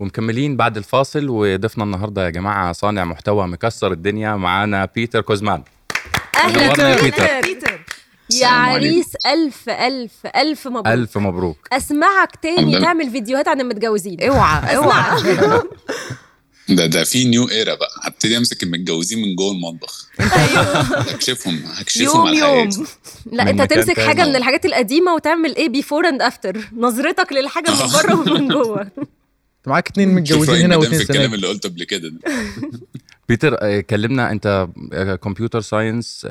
ومكملين بعد الفاصل وضيفنا النهارده يا جماعة صانع محتوى مكسر الدنيا معانا بيتر قزمان. أهلا بيتر. بيتر. يا. عريس ألف ألف ألف مبروك. ألف مبروك. أسمعك تاني. تعمل فيديوهات عن المتجوزين. أوعى أوعى. ده ده في new era بقى. هبتدي أمسك المتجوزين من جوه المطبخ. هكشفهم هكشفهم يوم على يوم. لا أنت تمسك. حاجة من الحاجات القديمة وتعمل إيه؟ before and after نظرتك للحاجة من بره ومن جوه. انت معاك اتنين شوف متجوزين هنا واثنين في الكلام سنة اللي قلته قبل كده ده. بيتر آه، كلمنا انت computer science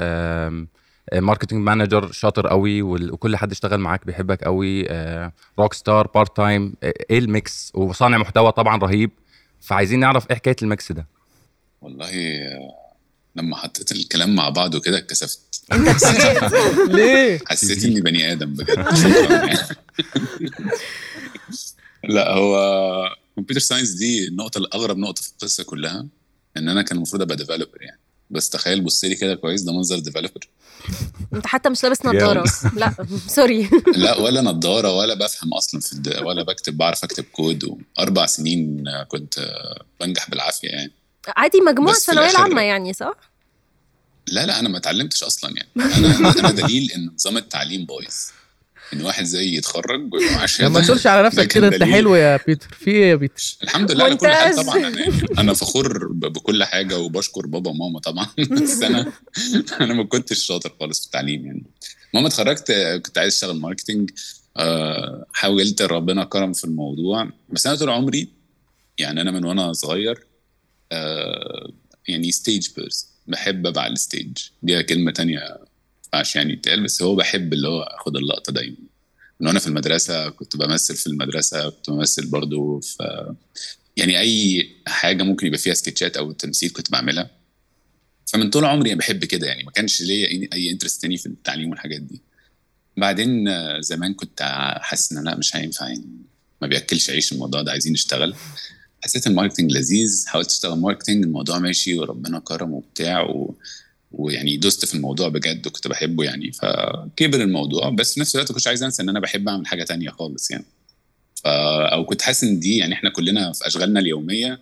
marketing manager شاطر قوي وال- وكل حد اشتغل معاك بيحبك قوي rock star part time إيه ال mix وصانع محتوى طبعا رهيب فعايزين نعرف إيه حكاية ال mix ده والله آه، لما حطيت الكلام مع بعض وكده اتكسفت ليه؟ حسيت اني بني آدم بجد. لا هو computer science دي النقطه الاغرب نقطة في القصة كلها إن أنا كان المفروض أبقى developer يعني. بس تخيل بص لي كده كويس ده منظر developer أنت حتى مش لابس نظارة. لا sorry لا ولا نظارة ولا بفهم أصلا في الد... ولا بكتب بعرف أكتب كود وأربع سنين كنت بنجح بالعافية يعني. عادي مجموع الثانويه العامه يعني صح؟ لا لا أنا ما اتعلمتش أصلا يعني. أنا أنا دليل إن نظام التعليم بايظ. إن واحد زي يتخرج ويبقى معاه. لما تقولش على نفسك كده أنت. حلو يا بيتر في إيه يا بيتر؟ الحمد لله على كل حال. طبعا أنا يعني أنا فخور ب- بكل حاجة وبشكر بابا وماما طبعا بس أنا أنا ما كنتش شاطر خالص في التعليم يعني ماما اتخرجت كنت عايز أشتغل marketing آه، حاولت ربنا كرم في الموضوع بس أنا طول عمري يعني أنا من وأنا صغير آه، يعني stage person بحب أبقى على ال stage دي كلمة تانية ما ينفعش يعني تتقال بس هو بحب اللي هو أخد اللقطة دايما. من وأنا في المدرسة كنت بمثل في المدرسة كنت بمثل برضو في يعني أي حاجة ممكن يبقى فيها سكتشات أو تمثيل كنت بعملها. فمن طول عمري بحب كده يعني ما كانش ليا أي interest تاني في التعليم والحاجات دي. بعدين زمان كنت حاسس إن لا مش هينفع يعني ما بياكلش عيش الموضوع ده عايزين نشتغل. حسيت ال marketing لذيذ حاولت أشتغل marketing الموضوع ماشي وربنا كرم وبتاع و... ويعني دوست في الموضوع بجد وكنت بحبه يعني فكبر الموضوع. بس في نفس الوقت كنتش عايز انسى إن أنا بحب أعمل حاجة تانية خالص يعني. ف... أو كنت حاسس إن دي يعني إحنا كلنا في أشغالنا اليومية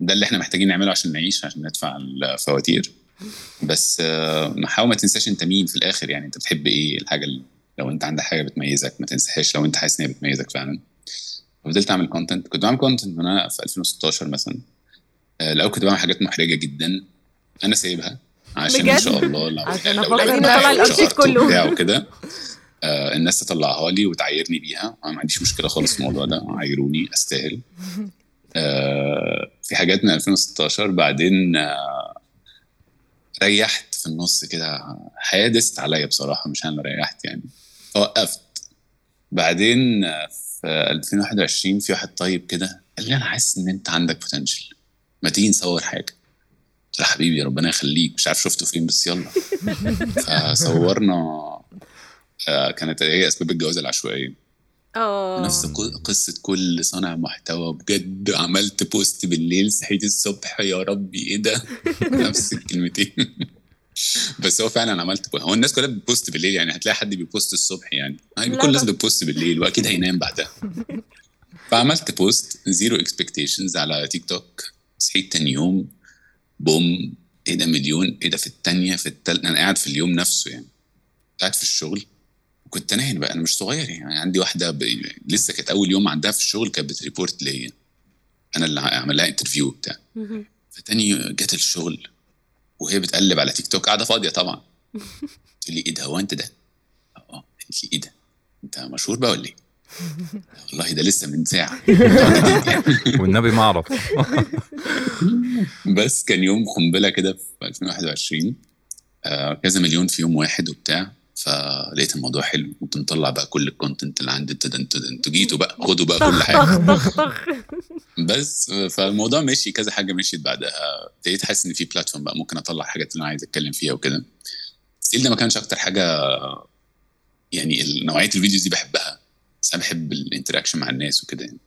ده اللي إحنا محتاجين نعمله عشان نعيش عشان ندفع الفواتير. بس حاول ما تنساش أنت مين في الآخر يعني أنت بتحب إيه؟ الحاجة اللي لو أنت عندك حاجة بتميزك ما تنساهاش. لو أنت حاسس إن هي بتميزك فعلا. فضلت أعمل content كنت بعمل content من أنا في 2016 مثلا. آه، الأول كنت بعمل حاجات محرجة جدا. أنا سايبها عشان إن؟ شاء الله لو عشان نطلع اتشهرت كله. وكده آه، الناس تطلعها لي وتعايرني بيها. أنا ما عنديش مشكلة خالص في الموضوع ده عايروني أستاهل. آه، في حاجات من 2016 بعدين آه، ريحت في النص كده الحياة دست عليا بصراحة مش أنا اللي ريحت يعني. فوقفت بعدين آه، في 2021 في واحد طيب كده قال لي أنا حاسس إن أنت عندك potential ما تيجي نصور حاجة. له حبيبي ربنا يخليك. مش عارف شفته فين بس يلا. فصورنا آه، كانت هي أسباب الجواز العشوائية. آه. نفس ق- قصة كل صانع محتوى. بجد عملت post بالليل صحيت الصبح يا ربي إيه ده؟ نفس الكلمتين. بس هو فعلا عملت post. هو الناس كلها بت post بالليل يعني هتلاقي حد بي post الصبح يعني. هاي لا كل الناس. بت post بالليل وأكيد هينام بعدها. فعملت post zero expectations على تيك توك صحيت تاني يوم boom إيه ده مليون إيه ده في التانية في التالتة أنا قاعد في اليوم نفسه يعني قاعد في الشغل كنت ناهن بقى أنا مش صغير يعني عندي واحدة ب... لسه كانت أول يوم عندها في الشغل كانت بت report ليا أنا اللي عامل لها interview بتاع. فتاني جت الشغل وهي بتقلب على تيك توك قاعدة فاضية طبعا تقول لي إيه ده هو أنت ده؟ آه قالت لي إيه ده؟ أنت مشهور بقى ولا إيه؟ والله ده لسه من ساعة. والنبي ما اعرف بس كان يوم قنبلة كده في 2021 آه كذا مليون في يوم واحد وبتاع. فلقيت الموضوع حلو. كنت مطلع بقى كل ال content اللي عندي. أنتوا أنتوا أنتوا جيتوا بقى خدوا بقى كل حاجة. بس فالموضوع مشي. كذا حاجة مشيت بعدها. ابتديت أحس إن في platform بقى. ممكن أطلع الحاجات اللي أنا عايز أتكلم فيها وكده. still ده ما كانش أكتر حاجة يعني نوعية ال videos دي بحبها. بس أنا بحب ال interaction مع الناس وكده يعني.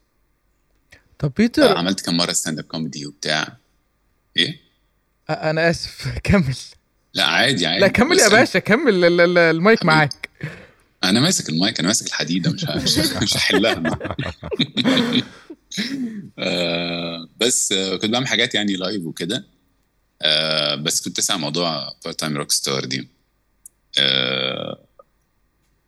طب بيتر عملت كم مرة stand up comedy وبتاع. إيه؟ أنا آسف. كمل. لا عادي عادي. لا كمل يا باشا. كمل ال- ال- المايك. معاك. أنا ماسك المايك أنا ماسك الحديدة مش مش, هحلها. بس آه، كنت بعمل حاجات يعني live وكده. آه، بس كنت أسأل ع موضوع part time rock star دي. آه،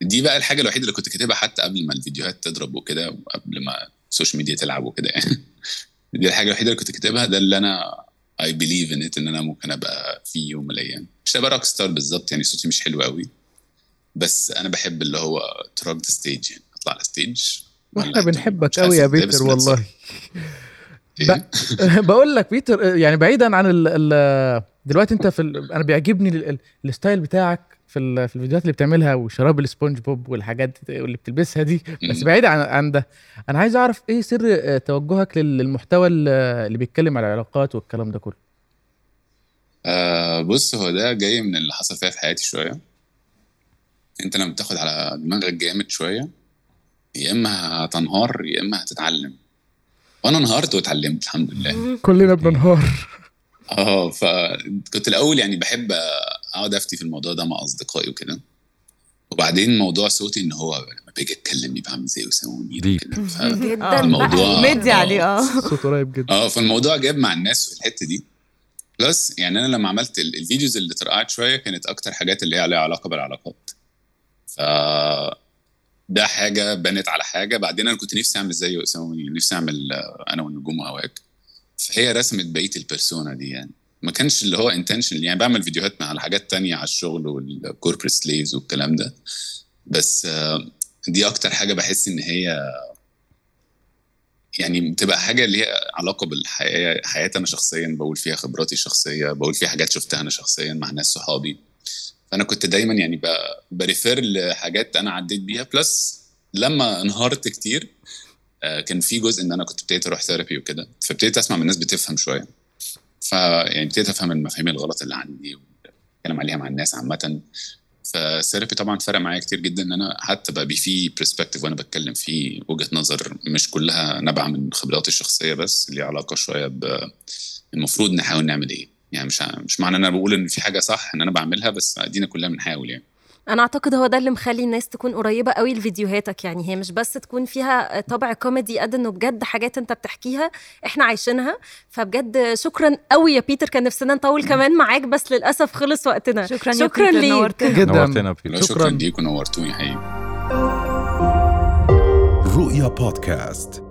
دي بقى الحاجة الوحيدة اللي كنت كاتبها حتى قبل ما الفيديوهات تضرب وكده وقبل ما ال social media تلعب وكده يعني. دي الحاجة الوحيدة اللي كنت كاتبها ده اللي أنا I believe in إن أنا ممكن أبقى في يوم من الأيام. مش هبقى rock star بالظبط يعني صوتي مش حلو قوي. بس أنا بحب اللي هو rock the stage يعني. أطلع على stage وإحنا بنحبك قوي يا بيتر والله. إيه؟ بقول لك بيتر يعني بعيدا عن ال ال دلوقتي انت في ال أنا بيعجبني ال- ال- ال style بتاعك في ال- في الفيديوهات اللي بتعملها وشراب السبونج بوب والحاجات اللي بتلبسها دي. بس. بعيد عن عن ده أنا عايز اعرف إيه سر آه، توجهك لل- للمحتوى ال- اللي بيتكلم على العلاقات والكلام ده كله؟ آه بص هو ده جاي من اللي حصل فيها في حياتي شوية. انت لما بتاخد على دماغك جامد شوية يا اما هتنهار يا اما هتتعلم. وأنا انهارت واتعلمت الحمد لله. كلنا بننهار. آه فكنت الأول يعني بحب أقعد أفتي في الموضوع ده مع أصدقائي وكده. وبعدين موضوع صوتي إن هو لما باجي أتكلم يبقى عامل زي أسامة منير. جدا. الموضوع- مدي عليه آه. صوت قريب جدا. آه فالموضوع جاب مع الناس في الحتة دي. plus يعني أنا لما عملت ال- ال videos اللي طرقعت شوية كانت أكتر حاجات اللي هي عليها علاقة بالعلاقات. ف ده حاجة بنت على حاجة. بعدين أنا كنت نفسي أعمل زي أسامة منير نفسي أعمل آه، أنا والنجوم وهواك فهي رسمت بقية ال persona دي يعني. ما كانش اللي هو intentional يعني بعمل فيديوهات على حاجات تانية على الشغل وال corporate slaves والكلام ده. بس آه، دي أكتر حاجة بحس إن هي يعني بتبقى حاجة اللي هي علاقة بالحياة حياتي أنا شخصيا بقول فيها خبراتي الشخصيه بقول فيها حاجات شفتها أنا شخصيا مع ناس صحابي. فأنا كنت دايما يعني ب refer لحاجات أنا عديت بيها. plus لما انهارت كتير كان في جزء إن أنا كنت ابتديت أروح therapy وكده فابتديت أسمع من الناس بتفهم شوية. فيعني ابتديت أفهم المفاهيم الغلط اللي عندي واتكلم عليها مع الناس عامة. فال therapy طبعا فرق معايا كتير جدا إن أنا حتى بقى في perspective وأنا بتكلم في وجهة نظر مش كلها نابعة من خبراتي الشخصية بس ليها علاقة شوية ب المفروض نحاول نعمل إيه. يعني مش مش معنى إن أنا بقول إن في حاجة صح إن أنا بعملها بس أدينا كلنا بنحاول يعني. أنا أعتقد هو ده اللي مخلي الناس تكون قريبة قوي لفيديوهاتك يعني. هي مش بس تكون فيها طابع كوميدي قد إنه بجد حاجات أنت بتحكيها إحنا عايشينها. فبجد شكرا قوي يا بيتر كان نفسنا نطول كمان معاك بس للأسف خلص وقتنا. شكرا يا شكرا بيتر، ليك. نورتنا. جدا. نورتنا شكرا. شكراً. ليكم نورتوني حقيقي. رؤيا بودكاست.